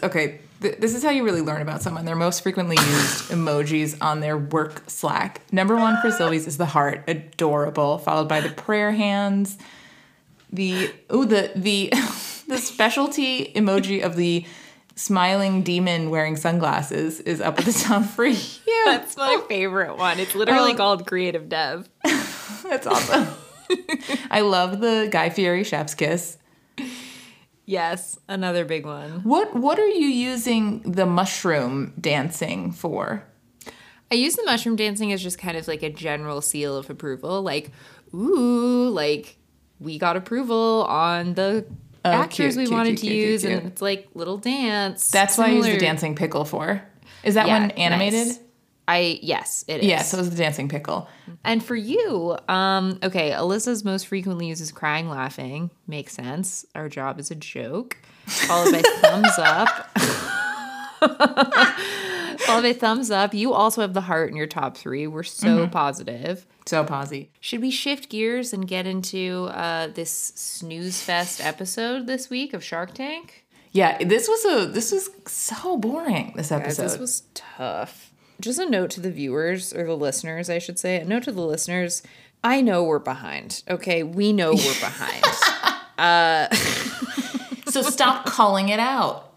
got this is okay. Th- this is how you really learn about someone. Their most frequently used emojis on their work Slack. Number one for Sylvie's is the heart, adorable, followed by the prayer hands. The oh the the the specialty emoji of the smiling demon wearing sunglasses is up at the top for you. That's my favorite one. It's literally Oh. called Creative Dev. That's awesome. I love the Guy Fieri chef's kiss. Yes, another big one. What what are you using the mushroom dancing for? I use the mushroom dancing as just kind of like a general seal of approval. Like, ooh, like we got approval on the Oh, actors cute, we cute, wanted cute, to use, and it's like little dance. That's what I use the dancing pickle for. Is that Yeah, one animated? nice. I yes, it is. Yeah, so it's the dancing pickle. And for you, um, okay, Alyssa's most frequently uses crying, laughing. Makes sense. Our job is a joke. Followed by thumbs up. Followed by thumbs up. You also have the heart in your top three. We're so positive. So posy. Should we shift gears and get into uh, this snooze fest episode this week of Shark Tank? Yeah, this was a this was so boring. This Guys, episode. this was tough. Just a note to the viewers or the listeners, I should say. A note to the listeners. I know we're behind. Okay, we know we're behind. Uh, so stop calling it out.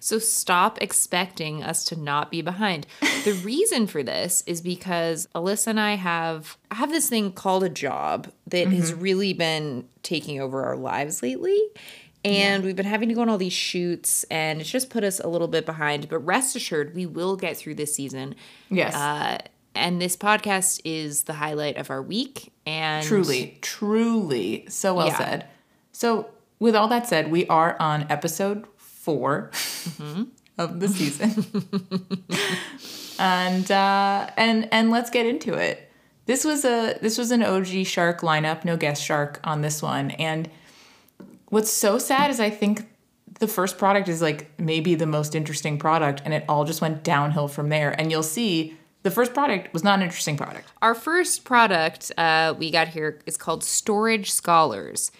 So stop expecting us to not be behind. The reason for this is because Alyssa and I have I have this thing called a job that has mm-hmm. really been taking over our lives lately. And we've been having to go on all these shoots and it's just put us a little bit behind. But rest assured, we will get through this season. Yes. Uh, and this podcast is the highlight of our week. And truly, truly, so well Yeah. said. So, with all that said, we are on episode 4 Mm-hmm. of the season, and uh, and and let's get into it. This was a this was an OG shark lineup, no guest shark on this one. And what's so sad is I think the first product is like maybe the most interesting product, and it all just went downhill from there. And you'll see the first product was not an interesting product. Our first product uh, we got here is called Storage Scholars.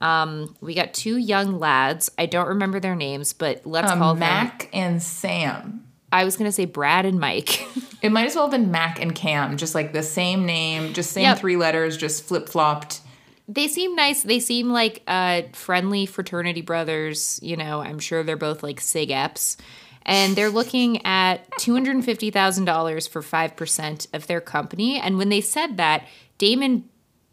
Um, we got two young lads. I don't remember their names, but let's call Um, them. Mac and Sam. I was gonna say Brad and Mike. It might as well have been Mac and Cam, just like the same name, just same Yep. three letters, just flip flopped. They seem nice. They seem like uh, friendly fraternity brothers. You know, I'm sure they're both like sig eps. And they're looking at $250,000 for 5% of their company. And when they said that, Daymond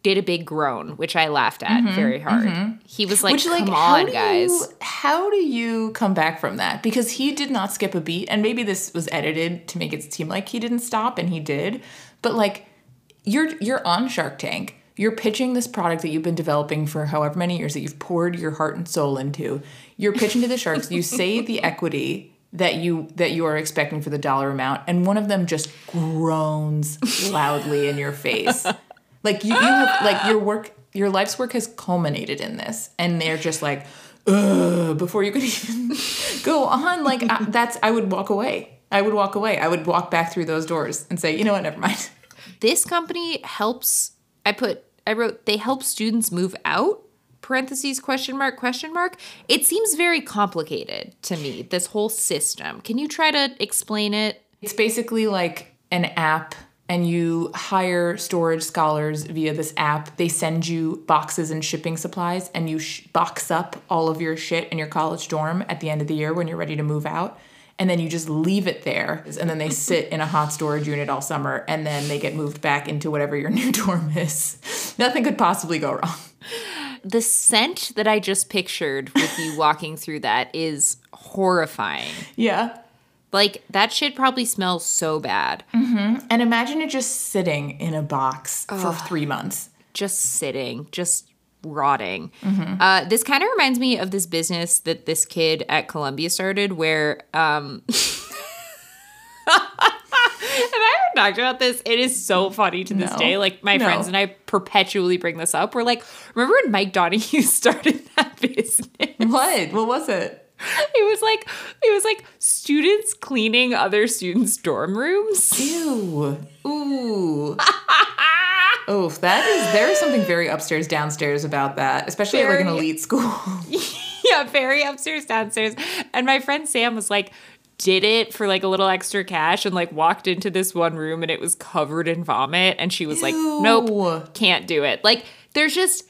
did a big groan, which I laughed at very hard. He was like, Which, like, come on, guys. You, how do you come back from that? Because he did not skip a beat, and maybe this was edited to make it seem like he didn't stop, and he did. But like, you're you're on Shark Tank. You're pitching this product that you've been developing for however many years that you've poured your heart and soul into. You're pitching to the sharks. You say the equity that you that you are expecting for the dollar amount, and one of them just groans loudly in your face. Like you, you have like your work, your life's work has culminated in this, and they're just like, Ugh, before you could even go on, like I, that's I would walk away. I would walk away. I would walk back through those doors and say, you know what, never mind. this company helps i put i wrote they help students move out parentheses question mark question mark it seems very complicated to me this whole system can you try to explain it It's basically like an app, and you hire storage scholars via this app. They send you boxes and shipping supplies, and you sh- box up all of your shit in your college dorm at the end of the year when you're ready to move out. And then you just leave it there, and then they sit in a hot storage unit all summer, and then they get moved back into whatever your new dorm is. Nothing could possibly go wrong. the scent that i just pictured with you walking through that is horrifying Yeah. like that shit probably smells so bad Mm-hmm. And imagine it just sitting in a box for three months. just sitting, just rotting. Uh, this kind of reminds me of this business that this kid at Columbia started, where um, have I ever talked about this? It is so funny to this No. day. Like my No. friends and I perpetually bring this up. We're like, remember when Mike Donahue started that business? What? What was it? It was like it was like students cleaning other students' dorm rooms. Ew. Ooh. Oof, that is there is something very upstairs downstairs about that, espespecially at like an Very- elite school. yeah, very upstairs, downstairs. And my friend Sam was like, did it for like a little extra cash and like walked into this one room and it was covered in vomit. And she was like, Ew. nope, can't do it. Like, there's just,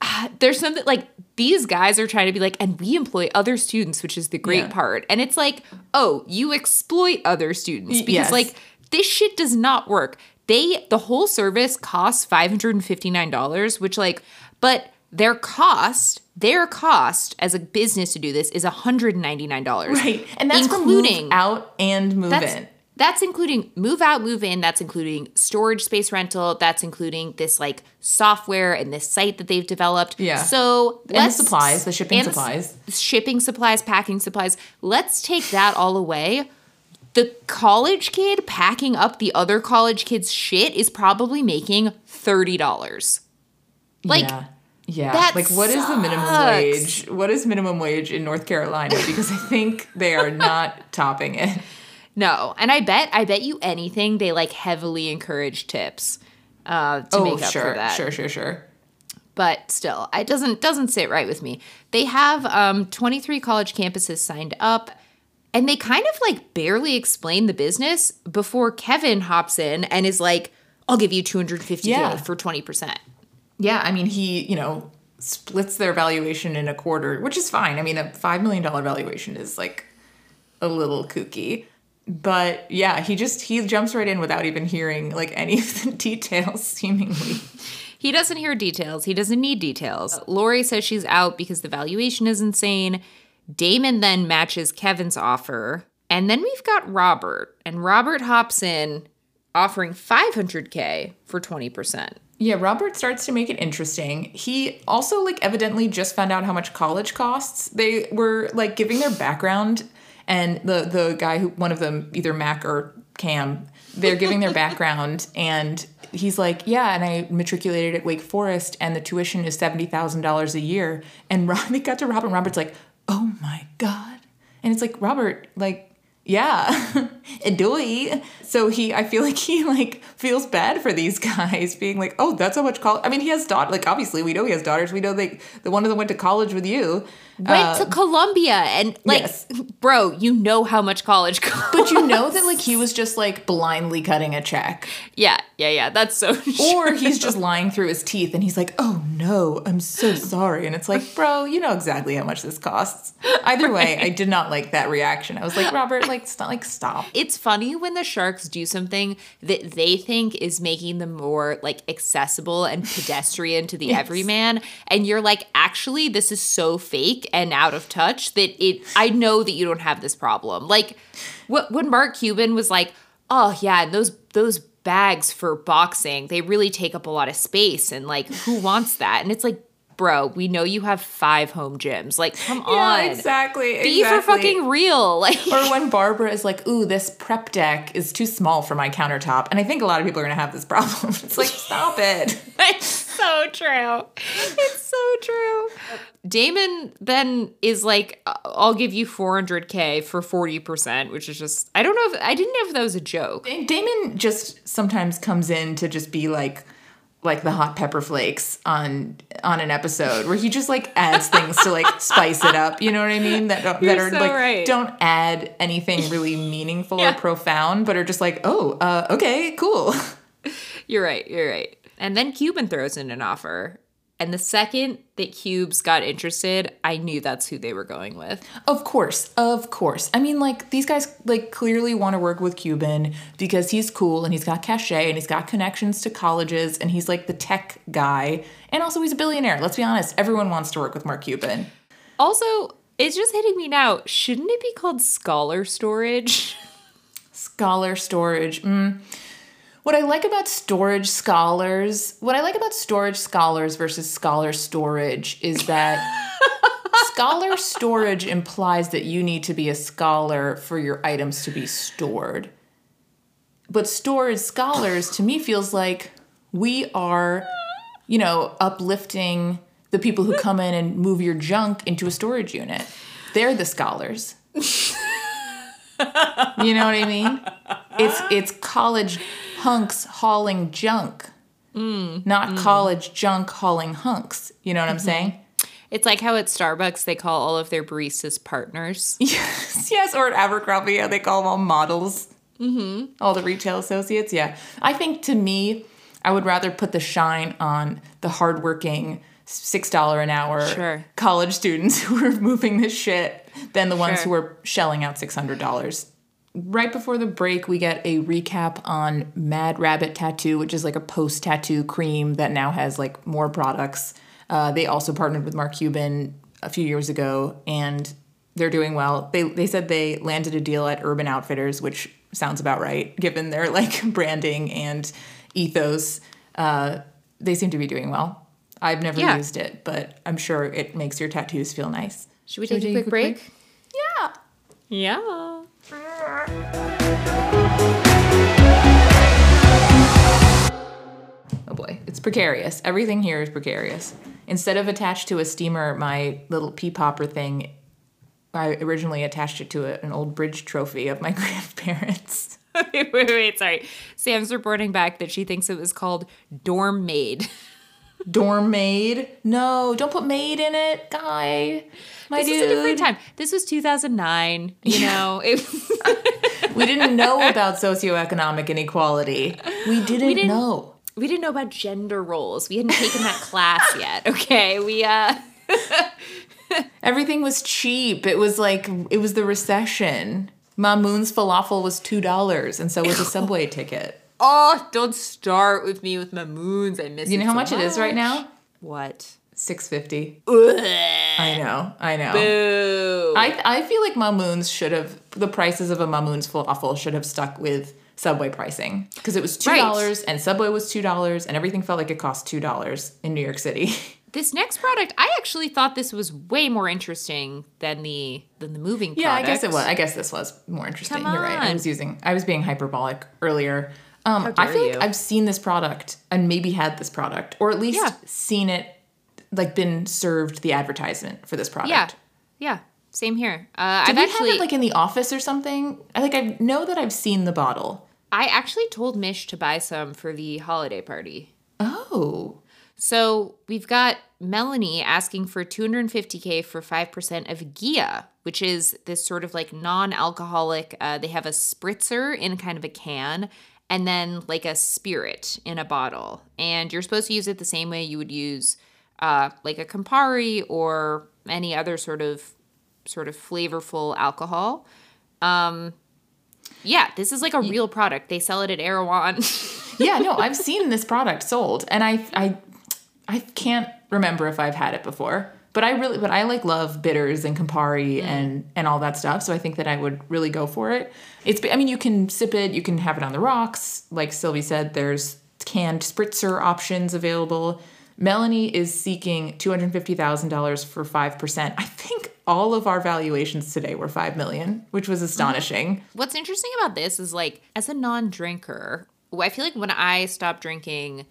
there's something like these guys are trying to be like, and we employ other students, which is the great Yeah. part. And it's like, oh, you exploit other students because yes. like this shit does not work. They the whole service costs five hundred and fifty nine dollars, which like, but their cost, their cost as a business to do this is hundred and ninety nine dollars, Right. And that's including out and move in. That's including move out, move in. That's including storage space rental. That's including this like software and this site that they've developed. Yeah. So And supplies, the shipping supplies. shipping supplies, packing supplies. Let's take that all away. The college kid packing up the other college kid's shit is probably making thirty dollars. Like yeah. Yeah. that like what is the minimum wage? What is minimum wage in North Carolina? Because I think they are not topping it. No, and I bet I bet you anything they like heavily encourage tips uh, to oh, make up sure. for that. Sure, sure, sure. but still it doesn't doesn't sit right with me they have um, 23 college campuses signed up and they kind of like barely explain the business before kevin hops in and is like i'll give you 250k Yeah. for 20% Yeah, I mean, he, you know, splits their valuation in a quarter, which is fine. I mean, a $5 million valuation is like a little kooky. But yeah, he just, he jumps right in without even hearing like any of the details, seemingly. he doesn't hear details he doesn't need details lori says she's out because the valuation is insane daymond then matches kevin's offer and then we've got robert and robert hops in offering 500k for 20% Yeah, Robert starts to make it interesting. He also like evidently just found out how much college costs. They were like giving their background and the the guy who one of them either Mac or Cam, they're giving their background and he's like, "Yeah, and I matriculated at Wake Forest and the tuition is $70,000 a year." And Rob, got to Robert and Robert's like, "Oh my god." And it's like, "Robert, like yeah, doy. So he, I feel like he like feels bad for these guys being like, oh, that's how much college. I mean, he has daughter. Like obviously, we know he has daughters. We know they the one of them went to college with you. went uh, to Columbia and like yes. bro, you know how much college costs. But you know that like he was just like blindly cutting a check, yeah, yeah, yeah. That's so or he's just lying through his teeth and he's like, oh no, I'm so sorry. And it's like, bro, you know exactly how much this costs. Either way, I did not like that reaction. I was like, Robert, like, stop, like stop. It's funny when the sharks do something that they think is making them more like accessible and pedestrian to the everyman and you're like actually this is so fake and out of touch that it I know that you don't have this problem. Like what when Mark Cuban was like, "Oh yeah, those those bags for boxing, they really take up a lot of space and like who wants that?" And it's like, "Bro, we know you have 5 home gyms. Like come on." Yeah, exactly. Be for fucking real. Like or when Barbara is like, "Ooh, this prep deck is too small for my countertop," and I think a lot of people are gonna have this problem. It's like, stop it. It's so true. It's so true. Daymond then is like, uh, I'll give you 400K for 40%, which is just, I don't know if, I didn't know if that was a joke. Daymond just sometimes comes in to just be like, like the hot pepper flakes on on an episode where he just like adds things to like spice it up. You know what I mean? That don't, that are so like right. don't add anything really meaningful Yeah. or profound, but are just like, oh, uh, okay, cool. You're right. You're right. And then Cuban throws in an offer. And the second that Cubes got interested, I knew that's who they were going with. Of course, of course. I mean, like these guys like clearly want to work with Cuban because he's cool and he's got cachet and he's got connections to colleges and he's like the tech guy and also he's a billionaire. Let's be honest, everyone wants to work with Mark Cuban. Also, it's just hitting me now. Shouldn't it be called scholar storage? Scholar storage. Mm. What I like about storage scholars, what I like about storage scholars versus scholar storage is that scholar storage implies that you need to be a scholar for your items to be stored. But storage scholars to me feels like we are, you know, uplifting the people who come in and move your junk into a storage unit. They're the scholars. You know what I mean? It's it's college hunks hauling junk, not college junk hauling hunks. You know what I'm saying? It's like how at Starbucks they call all of their baristas partners. Yes, yes, or at Abercrombie, they call them all models. Mm-hmm. All the retail associates, yeah. I think to me, I would rather put the shine on the hardworking six dollar an hour Sure. college students who are moving this shit than the ones Sure. who are shelling out six hundred dollars. Right before the break, we get a recap on Mad Rabbit Tattoo, which is like a post tattoo cream that now has like more products. Uh, they also partnered with Mark Cuban a few years ago, and they're doing well. They they said they landed a deal at Urban Outfitters, which sounds about right given their like branding and ethos. Uh, they seem to be doing well. I've never Yeah. used it, but I'm sure it makes your tattoos feel nice. Should we take a quick break? Yeah. Yeah. Oh boy, it's precarious. Everything here is precarious. Instead of attached to a steamer, my little pea popper thing, I originally attached it to a, an old bridge trophy of my grandparents. wait, wait, wait, sorry. Sam's reporting back that she thinks it was called Dorm Maid. Dorm maid? No, don't put maid in it, guy. My This dude. was a different time. This was 2009. You know, it, We didn't know about socioeconomic inequality. We didn't, didn't- know. we didn't know about gender roles. We hadn't taken that class yet. Okay, we uh, Everything was cheap. It was like it was the recession. Mamoun's falafel was two dollars, and so was a subway ticket. Oh, don't start with me with Mamoun's. I miss. It. You know how so much it is right now? What? Six fifty. I know. I know. Boo. I I feel like Mamoun's should have the prices of a Mamoun's falafel should have stuck with Subway pricing because it was two dollars and Subway was two dollars and everything felt like it cost two dollars in New York City. this next product, I actually thought this was way more interesting than the than the moving. yeah, I guess it was. I guess this was more interesting. You're right. I was using. I was being hyperbolic earlier. Um, I feel you. like I've seen this product and maybe had this product or at least Yeah. seen it, like been served the advertisement for this product. Yeah, yeah. Same here. Uh, Did I've we actually, have it like in the office or something? I like I know that I've seen the bottle. I actually told Mish to buy some for the holiday party. Oh, So we've got Melanie asking for 250k for 5% of Ghia, which is this sort of like non-alcoholic. Uh, they have a spritzer in kind of a can, and then like a spirit in a bottle, and you're supposed to use it the same way you would use uh, like a Campari or any other sort of sort of flavorful alcohol. Um, yeah, this is like a real product. They sell it at Erewhon. yeah. No, I've seen this product sold, and I I I can't remember if I've had it before. But I really, but I like love bitters and Campari mm-hmm. and and all that stuff. So I think that I would really go for it. It's, I mean, you can sip it, you can have it on the rocks. Like Sylvie said, there's canned spritzer options available. Melanie is seeking two hundred fifty thousand dollars for five percent. I think all of our valuations today were five million, which was mm-hmm. astonishing. What's interesting about this is like, as a non drinker, I feel like when I stopped drinking,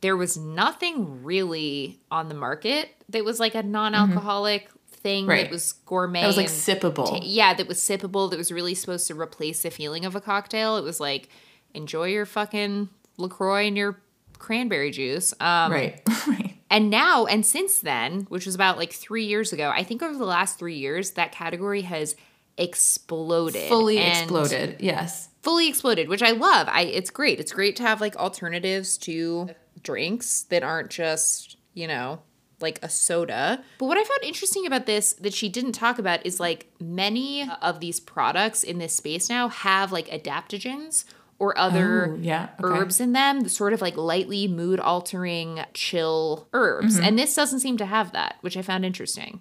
there was nothing really on the market that was like a non alcoholic thing Right. that was gourmet. That was like sippable. ta- yeah, that was sippable, that was really supposed to replace the feeling of a cocktail. It was like, enjoy your fucking LaCroix and your cranberry juice. Um, right, right. and now, and since then, which was about like three years ago, I think over the last three years, that category has exploded. Fully exploded. Yes. Fully exploded, which I love. I it's great. It's great to have like alternatives to drinks that aren't just, you know, like a soda. But what I found interesting about this that she didn't talk about is like many of these products in this space now have like adaptogens or other Oh, yeah, okay. herbs in them, sort of like lightly mood altering chill herbs. Mm-hmm. And this doesn't seem to have that, which I found interesting.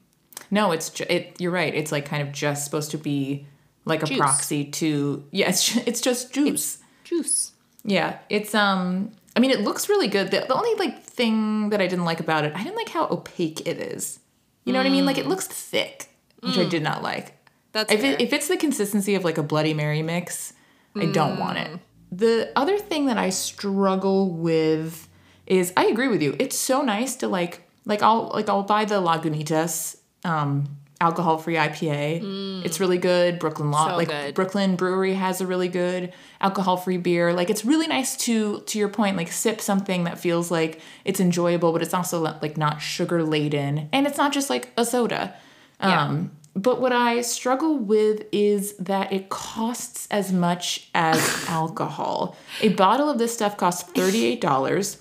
No, it's ju- it. You're right. It's like kind of just supposed to be like a Juice. proxy to yeah. It's it's just juice. Juice. yeah, it's um. I mean, it looks really good. The, the only like thing that I didn't like about it, I didn't like how opaque it is. You know what I mean? Like it mm. looks thick, which I mm. did not like. That's If it, if it's the consistency of like a Bloody Mary mix, I don't want it. Mm. The other thing that I struggle with is I agree with you. It's so nice to like like I'll like I'll buy the Lagunitas um alcohol-free IPA. It's really good. Brooklyn Law, Mm. So like good. Brooklyn Brewery has a really good alcohol-free beer. Like it's really nice to to your point, like sip something that feels like it's enjoyable, but it's also like not sugar laden, and it's not just like a soda. Yeah. Um, but what I struggle with is that it costs as much as alcohol. A bottle of this stuff costs thirty-eight dollars.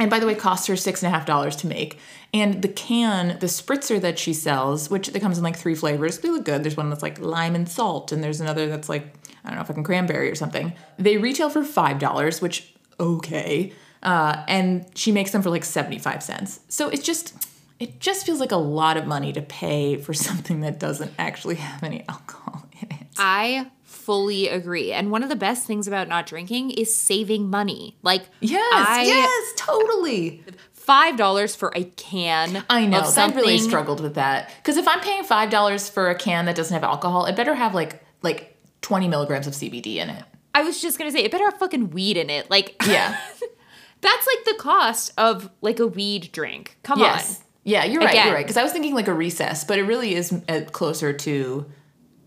And by the way, costs her six and a half dollars to make. And the can, the spritzer that she sells, which that comes in like three flavors, they look good. There's one that's like lime and salt, and there's another that's like I don't know, fucking cranberry or something. They retail for five dollars, which okay, uh, and she makes them for like seventy five cents. So it's just, it just feels like a lot of money to pay for something that doesn't actually have any alcohol in it. I fully agree. And one of the best things about not drinking is saving money. Like, Yes, I, yes, totally. five dollars for a can. I know. I've really struggled with that. Because if I'm paying five dollars for a can that doesn't have alcohol, it better have like like twenty milligrams of CBD in it. I was just gonna say it better have fucking weed in it. Like, Yeah. that's like the cost of like a weed drink. Come yes. on. Yeah, you're right. Again. You're right. Because I was thinking like a recess, but it really is uh, closer to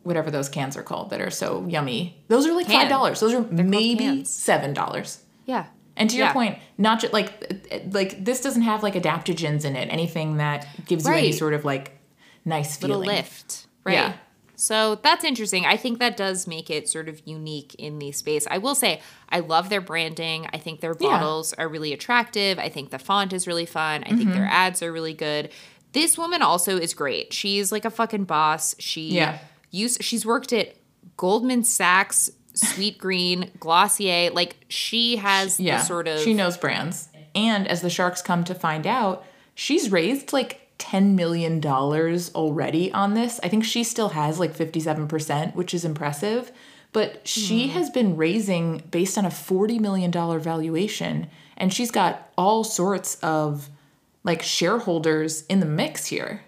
whatever those cans are called that are so yummy. Those are like Can. five dollars. Those are maybe seven dollars. Yeah. And to your Yeah. point, not just like like this doesn't have like adaptogens in it. Anything that gives you any sort of like nice feeling. little lift. Right. Yeah. So that's interesting. I think that does make it sort of unique in the space. I will say, I love their branding. I think their Yeah. bottles are really attractive. I think the font is really fun. I think their Mm-hmm. ads are really good. This woman also is great. She's like a fucking boss. She Yeah. Used she's worked at Goldman Sachs, Sweetgreen, Glossier. Like she has yeah, the sort of she knows brands. And as the Sharks come to find out, she's raised like ten million dollars already on this. I think she still has like fifty-seven percent, which is impressive. But she mm-hmm. has been raising based on a forty million dollar valuation, and she's got all sorts of like shareholders in the mix here.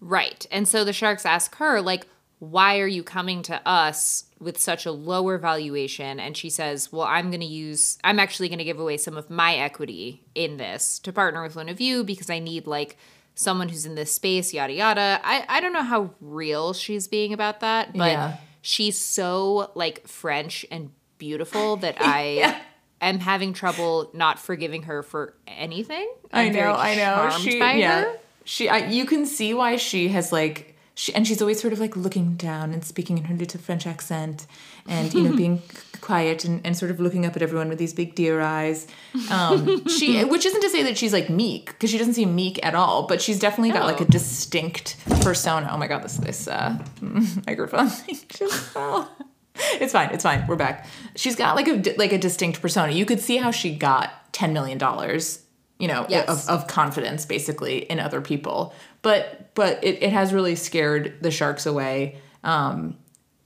Right. And so the sharks ask her, like, why are you coming to us with such a lower valuation? And she says, well, I'm going to use, I'm actually going to give away some of my equity in this to partner with Luna View because I need, like, someone who's in this space, yada, yada. I, I don't know how real she's being about that, but Yeah. she's so, like, French and beautiful that I. am having trouble not forgiving her for anything. I I'm very know, I know. She, yeah, her. she. I, you can see why she has like. She, and she's always sort of like looking down and speaking in her little French accent, and you know being quiet and, and sort of looking up at everyone with these big deer eyes. Um, she, which isn't to say that she's like meek, because she doesn't seem meek at all. But she's definitely got like a distinct persona. Oh my god, this this uh, microphone thing just fell. It's fine. It's fine. We're back. She's got like a like a distinct persona. You could see how she got ten million dollars. You know, Yes. of, of confidence basically in other people. But but it, it has really scared the sharks away. Um,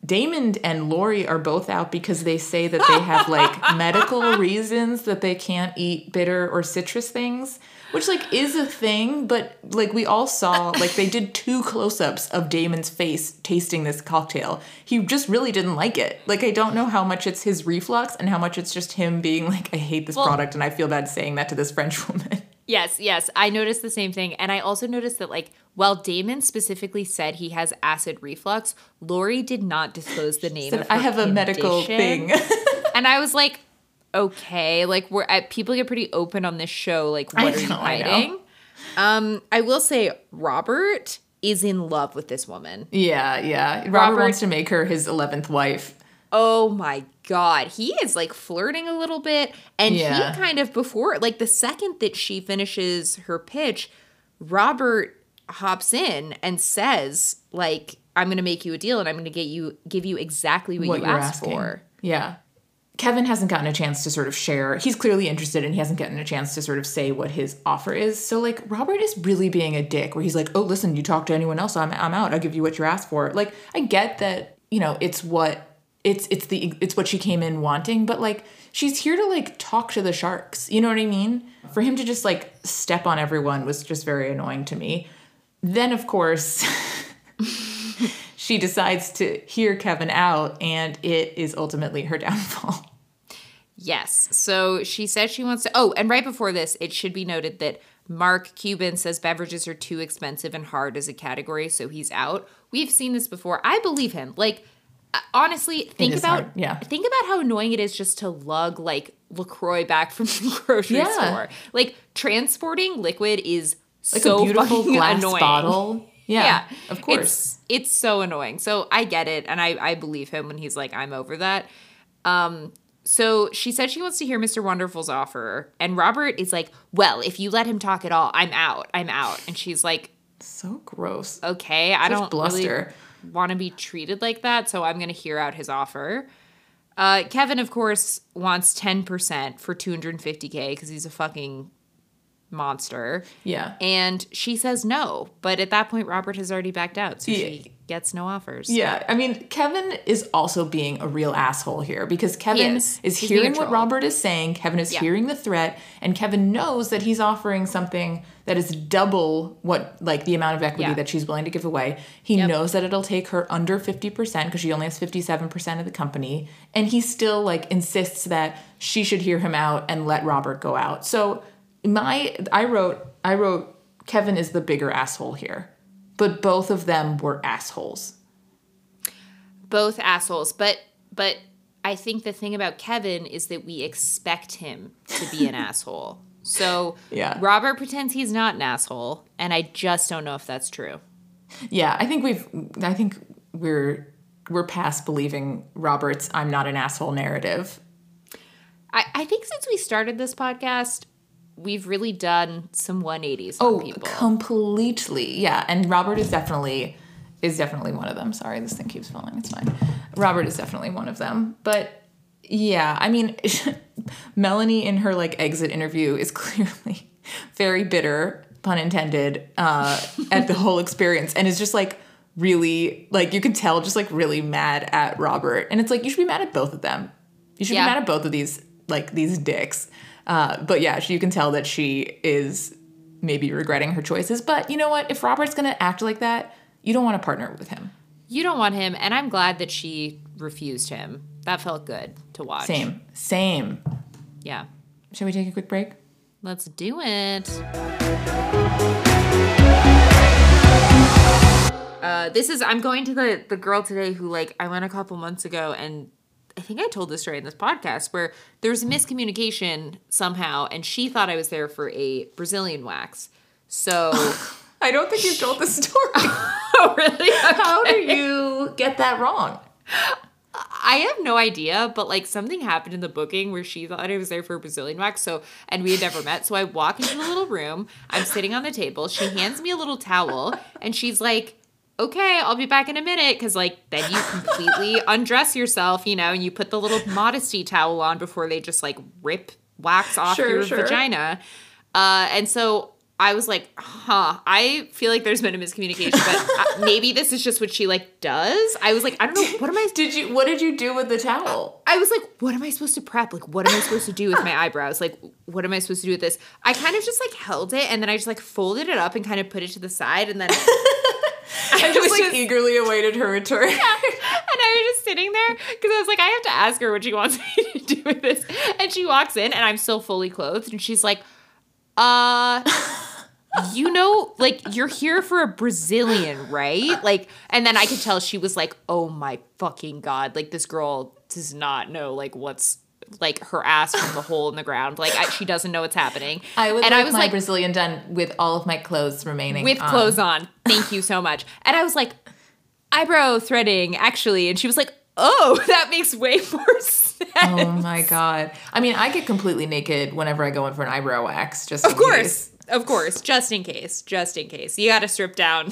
Daymond and Lori are both out because they say that they have like medical reasons that they can't eat bitter or citrus things, which like is a thing, but like we all saw, like they did two close-ups of Daymond's face tasting this cocktail. He just really didn't like it. Like I don't know how much it's his reflux and how much it's just him being like, I hate this Well- product and I feel bad saying that to this French woman. Yes, yes. I noticed the same thing. And I also noticed that, like, while Damon specifically said he has acid reflux, Lori did not disclose the name Said, I have a medical thing. and I was like, okay. Like, we're uh, people get pretty open on this show. Like, what I are you know, I hiding? Um, I will say, Robert is in love with this woman. yeah, yeah. Robert, Robert- wants to make her his 11th wife. Oh my god, he is like flirting a little bit and Yeah. he kind of before like the second that she finishes her pitch, Robert hops in and says like I'm going to make you a deal and I'm going to get you give you exactly what, what you asked asking. for. Yeah. Kevin hasn't gotten a chance to sort of share. He's clearly interested and he hasn't gotten a chance to sort of say what his offer is. So like Robert is really being a dick where he's like, "Oh, listen, you talk to anyone else, I'm I'm out. I'll give you what you're asked for." Like I get that, you know, it's what it's it's the it's what she came in wanting, but like she's here to like talk to the sharks. You know what I mean? For him to just like step on everyone was just very annoying to me. Then of course she decides to hear Kevin out, and it is ultimately her downfall. Yes. So she says she wants to Oh, and right before this, it should be noted that Mark Cuban says beverages are too expensive and hard as a category, so he's out. We've seen this before. I believe him. Like uh, honestly, think about hard, yeah. think about how annoying it is just to lug like LaCroix back from the grocery Yeah. store. Like transporting liquid is Like so a beautiful fucking glass annoying. bottle. Yeah, of course. It's it's so annoying. So I get it, and I I believe him when he's like, I'm over that. Um. So she said she wants to hear Mr. Wonderful's offer, and Robert is like, "Well, if you let him talk at all, I'm out. I'm out." And she's like, so gross. "Okay, I Such don't bluster. really want to be treated like that, so I'm going to hear out his offer." Uh, Kevin, of course, wants 10% for 250k because he's a fucking monster. Yeah. And she says no. But at that point, Robert has already backed out. So Yeah. she gets no offers. Yeah, I mean, Kevin is also being a real asshole here because Kevin is. is, a hearing what. Robert is saying. Kevin is Yeah. hearing the threat, and Kevin knows that he's offering something that is double what, like, the amount of equity Yeah. that she's willing to give away. He Yep. knows that it'll take her under 50% because she only has 57% of the company. And he still, like, insists that she should hear him out and let Robert go out. So, my, I wrote, I wrote, Kevin is the bigger asshole here. But both of them were assholes. Both assholes. But but I think the thing about Kevin is that we expect him to be an asshole. So Yeah. Robert pretends he's not an asshole, and I just don't know if that's true. Yeah, I think we've I think we're we're past believing Robert's I'm not an asshole narrative. I, I think since we started this podcast, we've really done some 180s Oh, people. completely. Yeah, and Robert is definitely is definitely one of them. Sorry, this thing keeps falling. It's fine. Robert is definitely one of them. But yeah, I mean Melanie in her like exit interview is clearly very bitter, pun intended, uh, at the whole experience and is just like really like you can tell just like really mad at Robert. And it's like you should be mad at both of them. You should Yeah. be mad at both of these like these dicks. Uh, but yeah, she, you can tell that she is maybe regretting her choices. But you know what? If Robert's gonna act like that, you don't want to partner with him. You don't want him, and I'm glad that she refused him. That felt good to watch. Same, same. Yeah. Shall we take a quick break? Let's do it. Uh, this is I'm going to the the girl today who like I went a couple months ago and I think I told this story in this podcast where there was a miscommunication somehow and she thought I was there for a Brazilian wax. So I don't think you've told the story. oh really? How do you get that wrong? I have no idea, but like something happened in the booking where she thought I was there for a Brazilian wax. So, and we had never met. So I walk into the little room. I'm sitting on the table. She hands me a little towel and she's like, okay, I'll be back in a minute. Cause like then you completely undress yourself, you know, and you put the little modesty towel on before they just like rip wax off Sure, your sure. vagina. Uh, and so I was like, huh, I feel like there's been a miscommunication, but uh, maybe this is just what she like does. I was like, I don't know. What am I Did you? What did you do with the towel? I was like, what am I supposed to prep? Like, what am I supposed to do with my eyebrows? Like, what am I supposed to do with this? I kind of just like held it and then I just like folded it up and kind of put it to the side and then I just like eagerly awaited her return. and I was just sitting there because I was like, I have to ask her what she wants me to do with this. And she walks in and I'm still fully clothed and she's like, uh, you know, like you're here for a Brazilian, right? Like, and then I could tell she was like, oh my fucking God. Like, this girl does not know like what's like her ass from the hole in the ground. Like, I, she doesn't know what's happening. I would and like I was my like, Brazilian done with all of my clothes remaining with on. clothes on. Thank you so much. And I was like, eyebrow threading, actually. And she was like, oh, that makes way more sense. Oh my god! I mean, I get completely naked whenever I go in for an eyebrow wax. Just Of course. Of course. Just in case. Just in case. You got to strip down.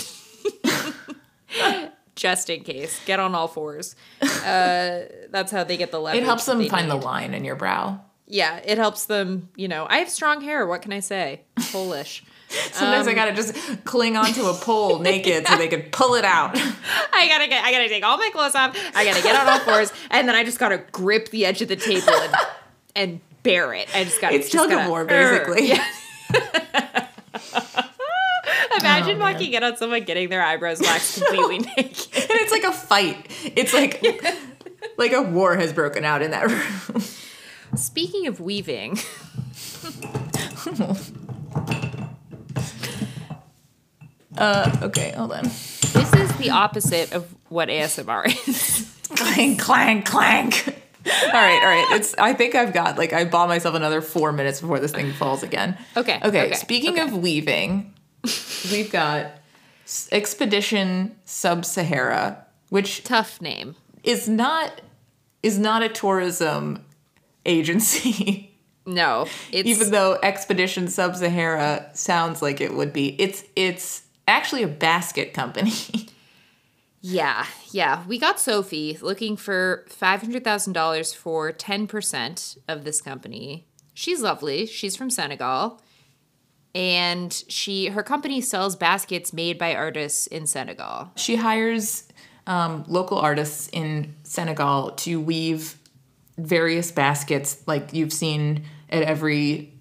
just in case. Get on all fours. Uh, that's how they get the leverage. It helps them find the line in your brow. Yeah, it helps them, you know. I have strong hair. What can I say? Polish. Sometimes Um, I gotta just cling onto a pole naked so they could pull it out. I gotta get. I gotta take all my clothes off. I gotta get on all fours, and then I just gotta grip the edge of the table and and bear it. I just gotta. It's tug of war, basically. Yeah. Imagine Oh, man. walking in on someone getting their eyebrows waxed completely naked. and it's like a fight. It's like like a war has broken out in that room. Speaking of weaving, Uh, okay, hold on. This is the opposite of what ASMR is. clank, clank, clank. all right, all right. It's. I think I've got like I bought myself another four minutes before this thing falls again. Okay, Okay. okay, speaking of leaving, we've got Expedition Subsahara, which Tough name. is not is not a tourism agency. No, it's Even though Expedition Subsahara sounds like it would be, it's it's actually a basket company. Yeah, yeah. We got Sophie looking for $500,000 for 10% of this company. She's lovely. She's from Senegal. And she her company sells baskets made by artists in Senegal. she hires um, local artists in Senegal to weave various baskets, like you've seen at every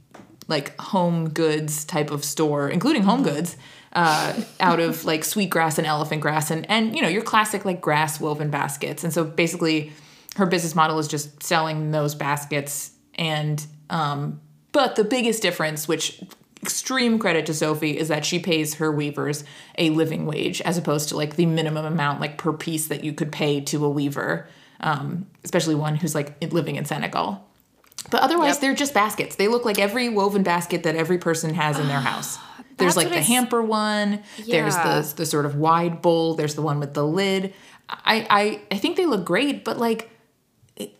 like home goods type of store, including home goods, uh, out of like sweetgrass and elephant grass, and and you know your classic like grass woven baskets. And so basically, her business model is just selling those baskets. And um, but the biggest difference, which extreme credit to Sophie, is that she pays her weavers a living wage as opposed to like the minimum amount like per piece that you could pay to a weaver, um, especially one who's like living in Senegal. But otherwise, Yep. they're just baskets. They look like every woven basket that every person has in their house. There's That's like the hamper one. There's the the sort of wide bowl. There's the one with the lid. I I, I think they look great, but like, it,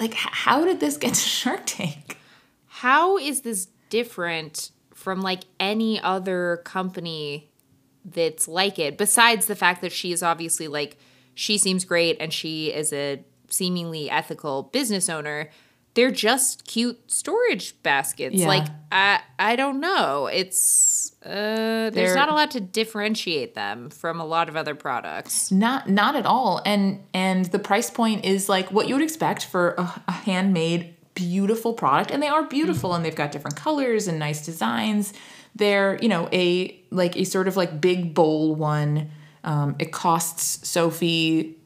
like how did this get to Shark Tank? How is this different from like any other company that's like it besides the fact that she is obviously like she seems great and she is a seemingly ethical business owner they're just cute storage baskets Yeah. like i i don't know it's uh there's They're- not a lot to differentiate them from a lot of other products Not not at all. And and the price point is like what you would expect for a, a handmade beautiful product and they are beautiful and they've got different colors and nice designs. They're, you know, a like a sort of like big bowl one. Um, it costs Sophie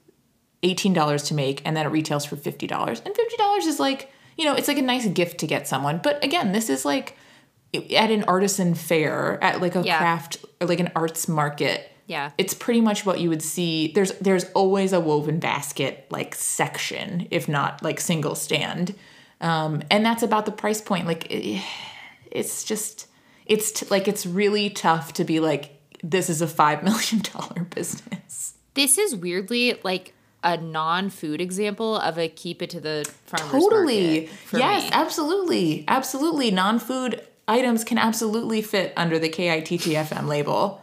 $18 to make and then it retails for $50. And $50 is like, you know, it's like a nice gift to get someone. But again, this is like at an artisan fair, at like a Yeah. craft or like an arts market yeah it's pretty much what you would see there's there's always a woven basket like section if not like single stand um, and that's about the price point. Like it, it's just it's t- like it's really tough to be like this is a five million dollar business. This is weirdly like a non-food example of a keep it to the farmers totally. yes me. absolutely. Absolutely. Non-food items can absolutely fit under the kittfm label.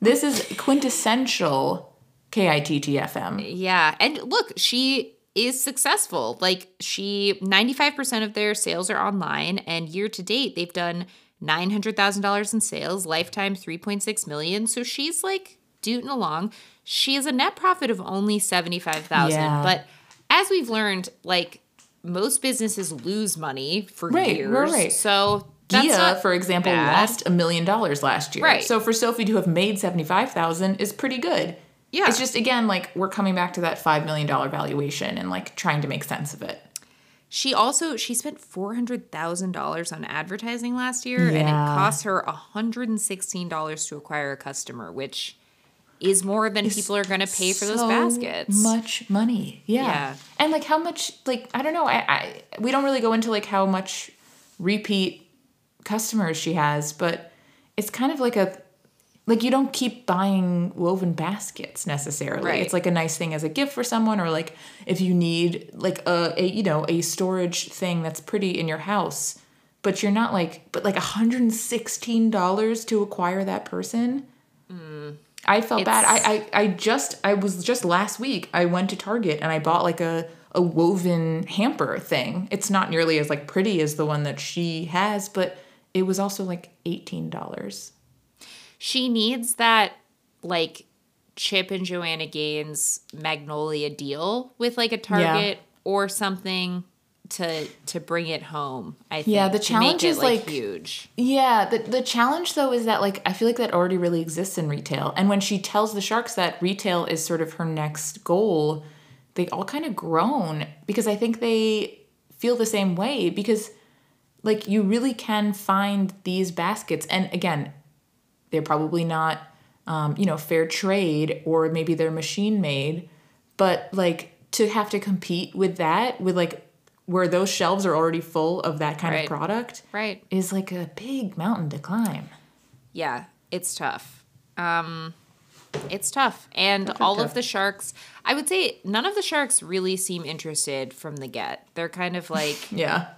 This is quintessential kittfm Yeah. And look, she is successful. Like she 95% of their sales are online and year to date they've done $900,000 in sales, lifetime 3.6 million. So she's like dooting along. She has a net profit of only 75,000, Yeah. but as we've learned, like most businesses lose money for Right, years. right. So that's Ghia, for example, bad. lost a million dollars last year. Right. So for Sophie to have made seventy five thousand is pretty good. Yeah. It's just again like we're coming back to that five million dollar valuation and like trying to make sense of it. She also she spent four hundred thousand dollars on advertising last year, and it Yeah. cost her hundred and sixteen dollars to acquire a customer, which is more than people are going to pay for those baskets. Much money. Yeah. Yeah. And like how much like I don't know, I, I we don't really go into like how much repeat customers she has, but it's kind of like a like you don't keep buying woven baskets necessarily. Right. It's like a nice thing as a gift for someone or like if you need like a, a you know, a storage thing that's pretty in your house, but you're not like but like $116 to acquire that person. Mm. I felt bad. I, I I just I was just last week I went to Target and I bought like a a woven hamper thing. It's not nearly as like pretty as the one that she has, but it was also like eighteen dollars. She needs that like Chip and Joanna Gaines Magnolia deal with like a Target or something to to bring it home. I think. Yeah, the challenge it, is, like- huge. Yeah, the the challenge though is that like I feel like that already really exists in retail. And when she tells the sharks that retail is sort of her next goal, they all kind of groan because I think they feel the same way because like you really can find these baskets and again they're probably not, um, you know, fair trade or maybe they're machine made. But like to have to compete with that, with like where those shelves are already full of that kind Right. of product, Right. is like a big mountain to climb. Yeah, it's tough. Um, it's tough. And all tough. of the sharks, I would say none of the sharks really seem interested from the get. They're kind of like, Yeah.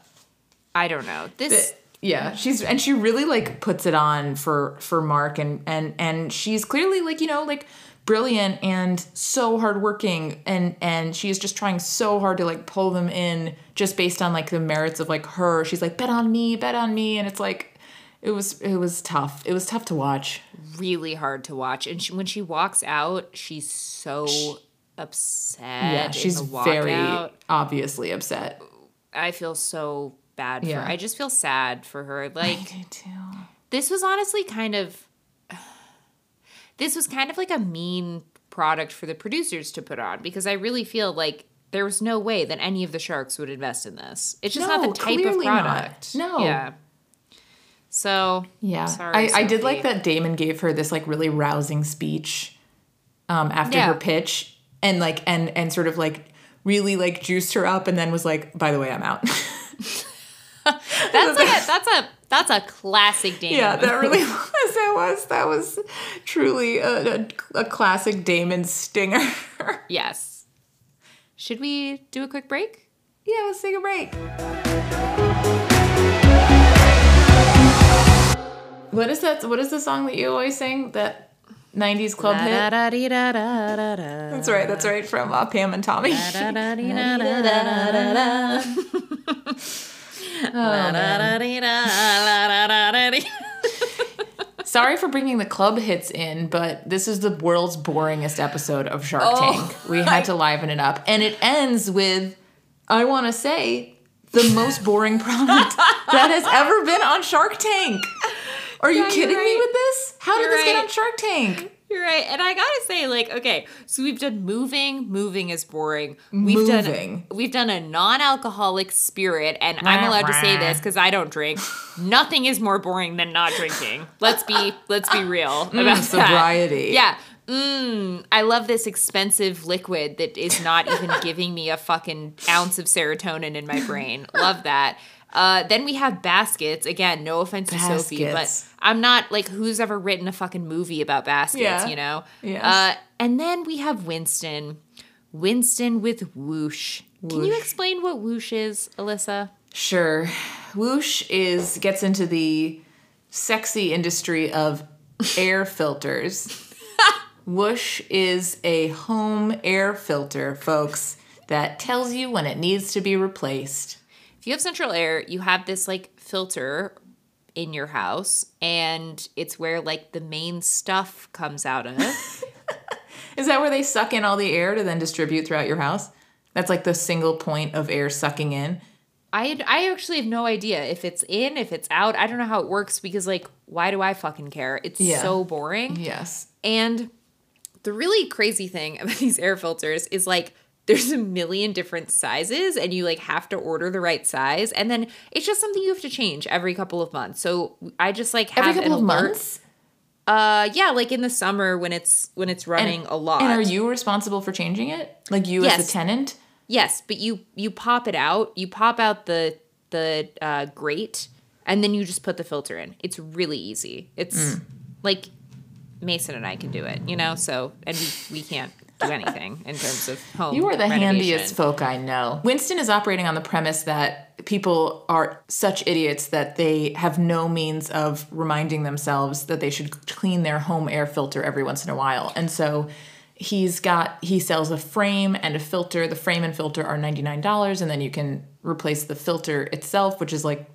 I don't know. This, Th- yeah she's and she really like puts it on for for mark and and and she's clearly like you know like brilliant and so hardworking and and she's just trying so hard to like pull them in just based on like the merits of like her she's like bet on me bet on me and it's like it was it was tough it was tough to watch really hard to watch. And she, when she walks out, she's so upset. yeah she's very obviously upset I feel so bad for Yeah. her. I just feel sad for her. Like, this was honestly kind of this was kind of like a mean product for the producers to put on because I really feel like there was no way that any of the sharks would invest in this. It's just not the type of clearly not. product. No. Yeah. So Yeah, Sorry, I, I did like that Daymond gave her this like really rousing speech um, after Yeah. her pitch, and like and and sort of like really like juiced her up, and then was like, "By the way, I'm out." that's like a, that's a that's a classic Daymond. yeah, that really was. That was that was truly a, a, a classic Daymond stinger. yes. Should we do a quick break? yeah, let's take a break. What is that? What is the song that you always sing? That '90s club hit. That's right. That's right from uh, Pam and Tommy. Oh, Sorry for bringing the club hits in, but this is the world's boringest episode of Shark Oh, Tank. We had to liven it up. And it ends with, I want to say, the most boring product that has ever been on Shark Tank. Are you kidding you're me with this? How did You're this get on Shark Tank? You're right. And I gotta say, like, okay, so we've done moving, moving is boring. We've Moving. done we've done a non-alcoholic spirit, and I'm allowed to say this because I don't drink. Nothing is more boring than not drinking. Let's be let's be real about that. Yeah. Mm, I love this expensive liquid that is not even giving me a fucking ounce of serotonin in my brain. Love that. Uh, then we have baskets. Again, no offense to Sophie, but I'm not like who's ever written a fucking movie about baskets, Yeah. you know? Uh, and then we have Winston. Winston with whoosh. Can you explain what whoosh is, Alyssa? Sure. Whoosh is gets into the sexy industry of air filters. Whoosh is a home air filter, folks, that tells you when it needs to be replaced. If you have central air, you have this like filter in your house, and it's where like the main stuff comes out of. Is that where they suck in all the air to then distribute throughout your house? That's like the single point of air sucking in. I I actually have no idea if it's in, if it's out. I don't know how it works because like why do I fucking care? It's Yeah. so boring. Yes. And the really crazy thing about these air filters is like there's a million different sizes and you like have to order the right size and then it's just something you have to change every couple of months. So I just like have Every couple of alert. months. Uh yeah, like in the summer when it's when it's running a lot. And are you responsible for changing it? Like you as a tenant? Yes, but you you pop it out. You pop out the the uh, grate, and then you just put the filter in. It's really easy. It's Mm. like Mason and I can do it, you know. So and we, we can't do anything in terms of home. You are the renovation. handiest folk I know. Winston is operating on the premise that people are such idiots that they have no means of reminding themselves that they should clean their home air filter every once in a while. And so he's got he sells a frame and a filter. The frame and filter are $99 and then you can replace the filter itself, which is like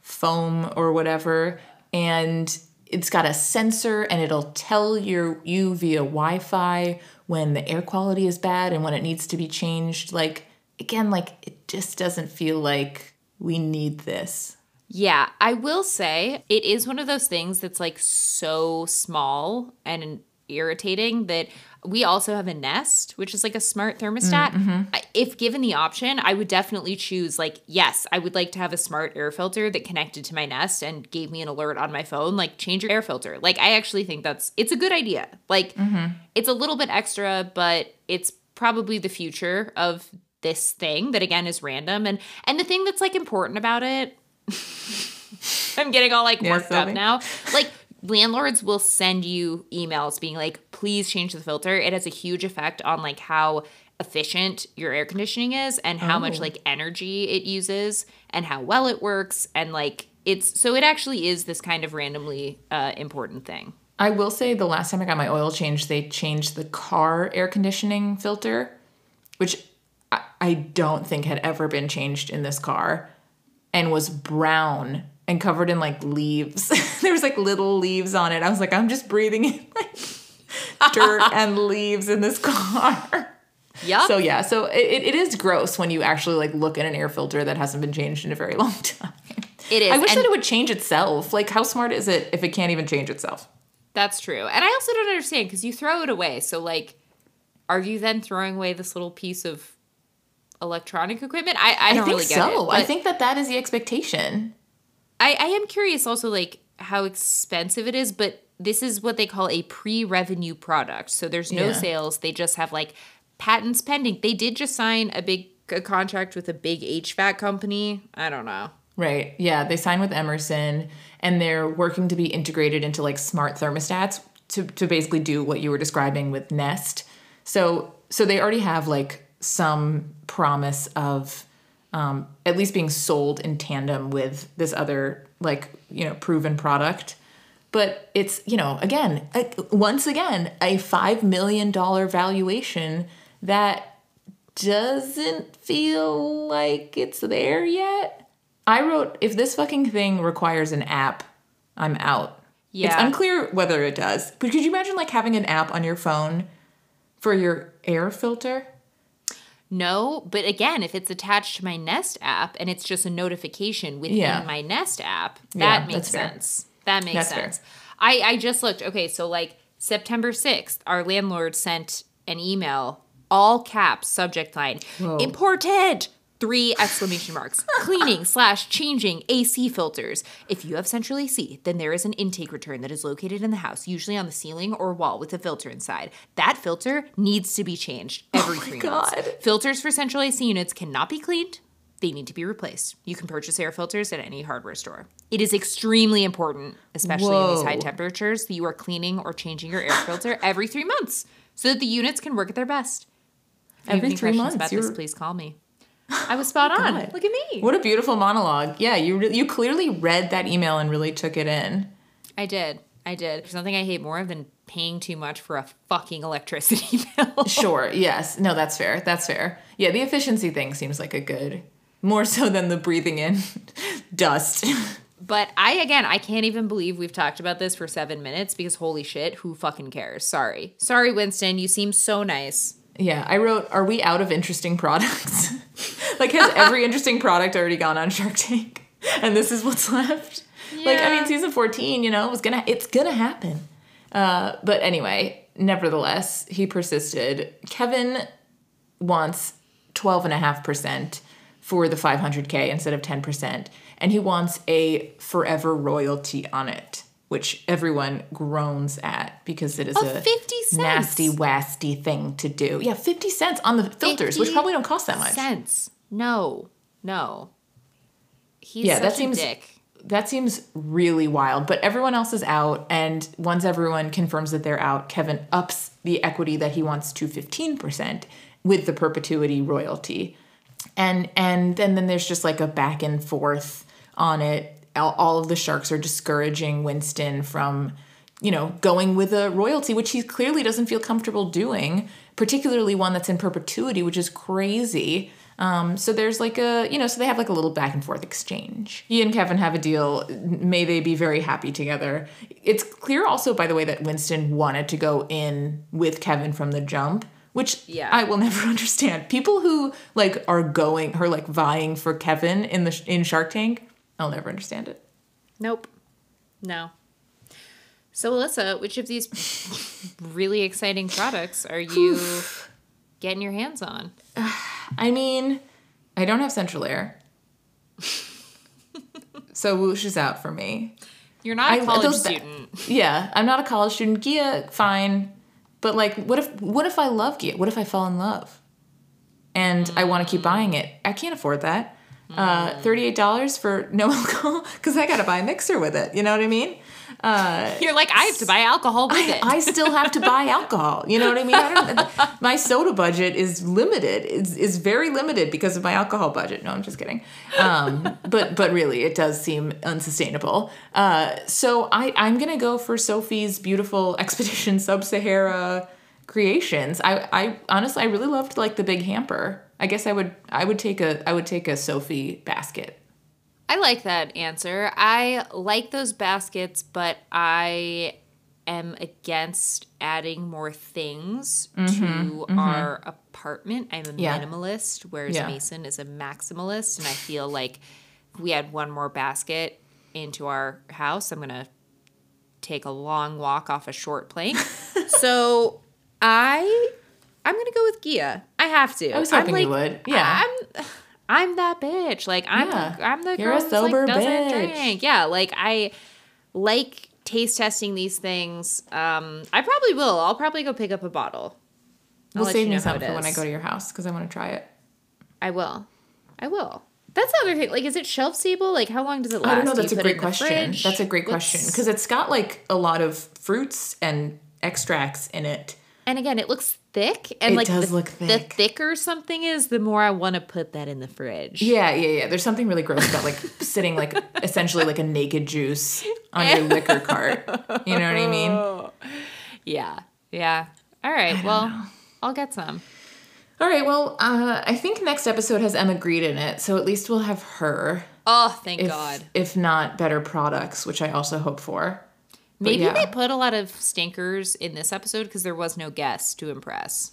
foam or whatever and it's got a sensor and it'll tell your you via Wi-Fi when the air quality is bad and when it needs to be changed like again like it just doesn't feel like we need this. Yeah, I will say it is one of those things that's like so small and irritating that we also have a Nest, which is like a smart thermostat. Mm, mm-hmm. I- If given the option, I would definitely choose like yes, I would like to have a smart air filter that connected to my Nest and gave me an alert on my phone like change your air filter. Like I actually think that's it's a good idea. Like mm-hmm. it's a little bit extra, but it's probably the future of this thing that again is random and and the thing that's like important about it I'm getting all like Yeah, worked up now. Like landlords will send you emails being like, please change the filter. It has a huge effect on like how efficient your air conditioning is and how much Oh. like energy it uses and how well it works and like it's so it actually is this kind of randomly uh, important thing. I will say the last time I got my oil changed, they changed the car air conditioning filter, which I, I don't think had ever been changed in this car and was brown and covered in like leaves. there was like little leaves on it. I was like, I'm just breathing in like dirt and leaves in this car. Yeah. So yeah, so it, it is gross when you actually like look at an air filter that hasn't been changed in a very long time. it is. I wish and that it would change itself. Like, how smart is it if it can't even change itself? that's true. And I also don't understand because you throw it away. So like are you then throwing away this little piece of electronic equipment? I, I I, don't think really get so. it. I think that that is the expectation. I, I am curious also like how expensive it is, but this is what they call a pre-revenue product. So there's no Yeah. sales. They just have like patents pending. They did just sign a big a contract with a big HVAC company. I don't know. Right. Yeah. They signed with Emerson and they're working to be integrated into like smart thermostats to, to basically do what you were describing with Nest. So so they already have like some promise of um, at least being sold in tandem with this other like you know proven product. But it's you know again once again a five million dollar valuation that doesn't feel like it's there yet. I wrote if this fucking thing requires an app, I'm out. yeah It's unclear whether it does. But could you imagine like having an app on your phone for your air filter? No, but again, if it's attached to my Nest app and it's just a notification within Yeah. my Nest app, that Yeah, makes that's fair. sense. That makes That's fair. sense. I, I just looked. Okay, so like September 6th, our landlord sent an email, all caps, subject line, Whoa. important. Three exclamation marks. Cleaning slash changing AC filters. If you have central AC, then there is an intake return that is located in the house, usually on the ceiling or wall with a filter inside. That filter needs to be changed every oh three months. Filters for central AC units cannot be cleaned. They need to be replaced. You can purchase air filters at any hardware store. It is extremely important, especially in these high temperatures, that you are cleaning or changing your air filter every three months so that the units can work at their best. If you have Every any three questions months, about this, please call me. I was spot oh on. God. Look at me. What a beautiful monologue. Yeah, you re- you clearly read that email and really took it in. I did. I did. There's nothing I hate more than paying too much for a fucking electricity bill. Sure. yes. No, that's fair. That's fair. Yeah, the efficiency thing seems like a good more so than the breathing in dust. But I again, I can't even believe we've talked about this for seven minutes because holy shit, who fucking cares? Sorry, sorry, Winston. You seem so nice. Yeah, I wrote, "Are we out of interesting products?" like, has every interesting product already gone on Shark Tank, and this is what's left? Like, I mean, season fourteen, you know, was gonna, it's gonna happen. Uh, but anyway, nevertheless, he persisted. Kevin wants twelve and a half percent for the five hundred k instead of ten percent, and he wants a forever royalty on it. Which everyone groans at because it is Of a 50 cents. nasty, wasty thing to do. Yeah, 50 cents on the filters, which probably don't cost that much. Sense. No. No. He's Yeah, that a seems- dick. That seems really wild. But everyone else is out, and once everyone confirms that they're out, Kevin ups the equity that he wants to 15% with the perpetuity royalty. And and then, then there's just like a back and forth on it. All, all of the sharks are discouraging Winston from, you know, going with a royalty, which he clearly doesn't feel comfortable doing, particularly one that's in perpetuity, which is crazy. Um, so there's like a, you know, so they have like a little back and forth exchange. He and Kevin have a deal. May they be very happy together. It's clear also, by the way, that Winston wanted to go in with Kevin from the jump, which Yeah. I will never understand. People who like are going, her like vying for Kevin in the in Shark Tank, I'll never understand it. Nope. No. So, Alyssa, which of these really exciting products are you getting your hands on? I mean, I don't have central air. so whoosh is out for me. You're not a I- college those student. Yeah, I'm not a college student. Ghia, fine. But like what if what if I love Ghia? What if I fall in love? And I want to keep buying it. I can't afford that. Uh, $38 for no alcohol because I got to buy a mixer with it. You know what I mean? You're like, I have to buy alcohol with I, it. I still have to buy alcohol. You know what I mean? I don't, my soda budget is limited. It's, is very limited because of my alcohol budget. No, I'm just kidding. Um, but but really, it does seem unsustainable. Uh, so I I'm gonna go for Sophie's beautiful Expedition Subsahara creations. I I honestly I really loved like the big hamper. I guess I would I would take a I would take a Sophie basket. I like that answer. I like those baskets, but I am against adding more things to our apartment. I'm a Mm-hmm, Yeah. minimalist, whereas Yeah. Mason is a maximalist. And I feel like if we add one more basket into our house, I'm going to take a long walk off a short plank. so I. I'm gonna go with Ghia. I have to. I was I'm hoping you would. Yeah. I'm I'm that bitch. Like I'm Yeah. I'm the You're girl a who's like doesn't bitch. drink. Yeah, like I like taste testing these things. Um I probably will. I'll probably go pick up a bottle. I'll We'll save you me know how some for when I go to your house because I want to try it. I will. I will. That's the other thing. Like, is it shelf stable? Like, how long does it last? I don't know. Do That's a great question. That's a great question because it's got like a lot of fruits and extracts in it. And again, it looks thick, and It like does the, look the thicker something is, the more I want to put that in the fridge. Yeah, yeah, yeah. There's something really gross about like sitting like essentially like a naked juice on your liquor cart. You know what I mean? yeah, yeah. All right. Well, I'll get some. All right. Well, uh, I think next episode has Emma Grede in it, so at least we'll have her. Oh, thank If, God. if not better products, which I also hope for. Maybe yeah. they put a lot of stinkers in this episode because there was no guest to impress.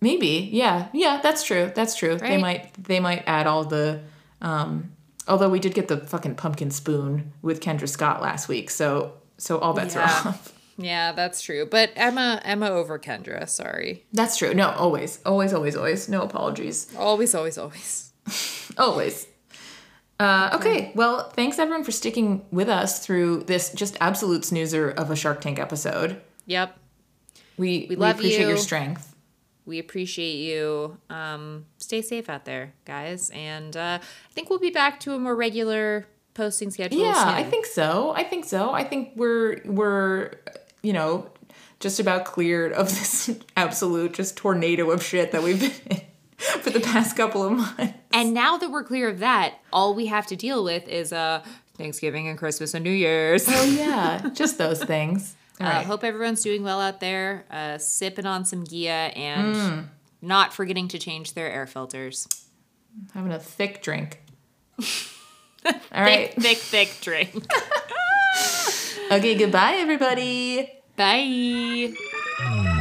Maybe, yeah, yeah, that's true. That's true. They might, they might add all the. Um, although we did get the fucking pumpkin spoon with Kendra Scott last week, so so all bets Yeah. are off. Yeah, that's true. But Emma, Emma over Kendra. Sorry. That's true. No, always, always, always, always. No apologies. Always, always, always. Always. Uh, okay, well, thanks everyone for sticking with us through this just absolute snoozer of a Shark Tank episode. Yep. We, we, love appreciate your strength. We appreciate you. Um, stay safe out there, guys. And uh, I think we'll be back to a more regular posting schedule. Yeah, soon. I think so. I think so. I think we're we're you know just about cleared of this absolute just tornado of shit that we've been in for the past couple of months. And now that we're clear of that, all we have to deal with is uh, Thanksgiving and Christmas and New Year's. Oh yeah, just those things. All Uh, right. Hope everyone's doing well out there, uh, sipping on some Ghia and Mm. not forgetting to change their air filters. Having a thick drink. All right. Thick, thick, thick drink. Okay, goodbye everybody. Bye.